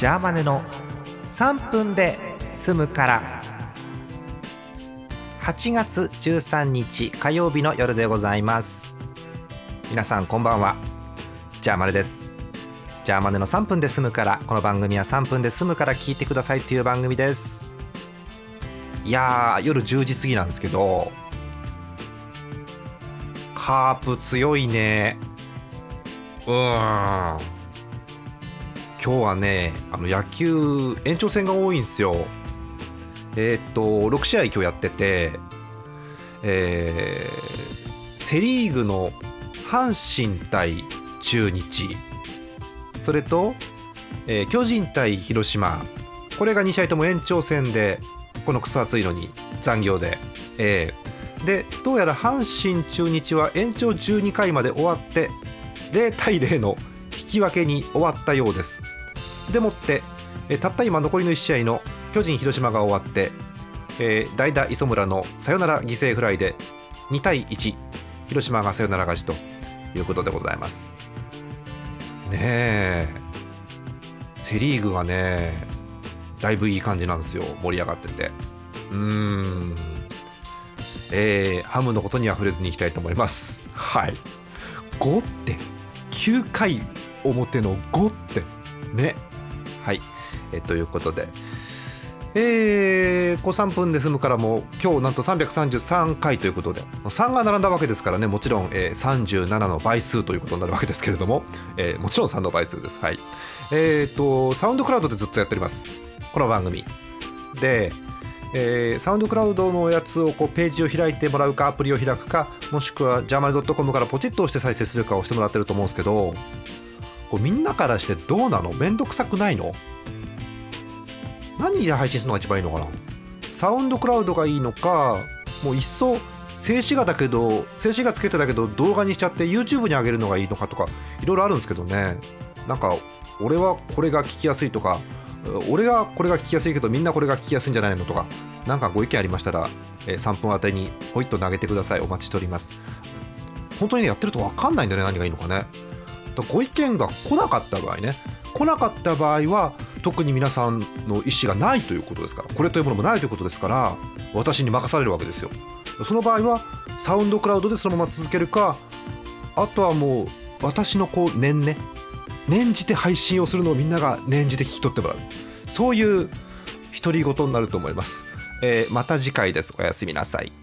ジャーマネの3分で済むから。8月13日火曜日の夜でございます。皆さんこんばんは。ジャーマネです。ジャーマネの3分で済むから。この番組は3分で済むから聞いてくださいっていう番組です。いやー夜10時過ぎなんですけどカープ強いね。うーん。今日はねあの野球延長戦が多いんですよ。えーっと6試合今日やっててえーセ・リーグの阪神対中日。それと、えー巨人対広島。これが2試合とも延長戦でこの草暑いのに残業で、えーでどうやら阪神中日は延長12回まで終わって0対0の引き分けに終わったようです。でもって、たった今残りの1試合の巨人広島が終わって、えー代打磯村のサヨナラ犠牲フライで2対1広島がサヨナラ勝ちということでございます。ねえ。セ・リーグがねだいぶいい感じなんですよ盛り上がってて。うーん。えーハムのことには触れずにいきたいと思います。はい。5って9回表の5って。ね。はい。えということで。えー、こう3分で済むからも今日なんと333回ということで。3が並んだわけですからね。もちろん、えー37の倍数ということになるわけですけれども、えーもちろん3の倍数です。はい。えー、とサウンドクラウドでずっとやっております。この番組。で、えーサウンドクラウドのやつをこうページを開いてもらうかアプリを開くかもしくはジャーマネ .com からポチッと押して再生するかをしてもらってると思うんですけどこうみんなからしてどうなの？めんどくさくないの？何で配信するのが一番いいのかな？サウンドクラウドがいいのかもういっそ静止画だけど静止画つけてだけど動画にしちゃって YouTube に上げるのがいいのかとかいろいろあるんですけどね。なんか俺はこれが聞きやすいとか俺がこれが聞きやすいけどみんなこれが聞きやすいんじゃないのとかなんかご意見ありましたら、え3分あたりにポイッと投げてください。お待ちしております。本当にねやってると分かんないんだね何がいいのかね。ご意見が来なかった場合ね来なかった場合は特に皆さんの意思がないということですからこれというものもないということですから私に任されるわけですよ。その場合はサウンドクラウドでそのまま続けるかあとはもう私のこう念ね念じて配信をするのをみんなが念じて聞き取ってもらう。そういう独り言になると思います、えーまた次回です。おやすみなさい。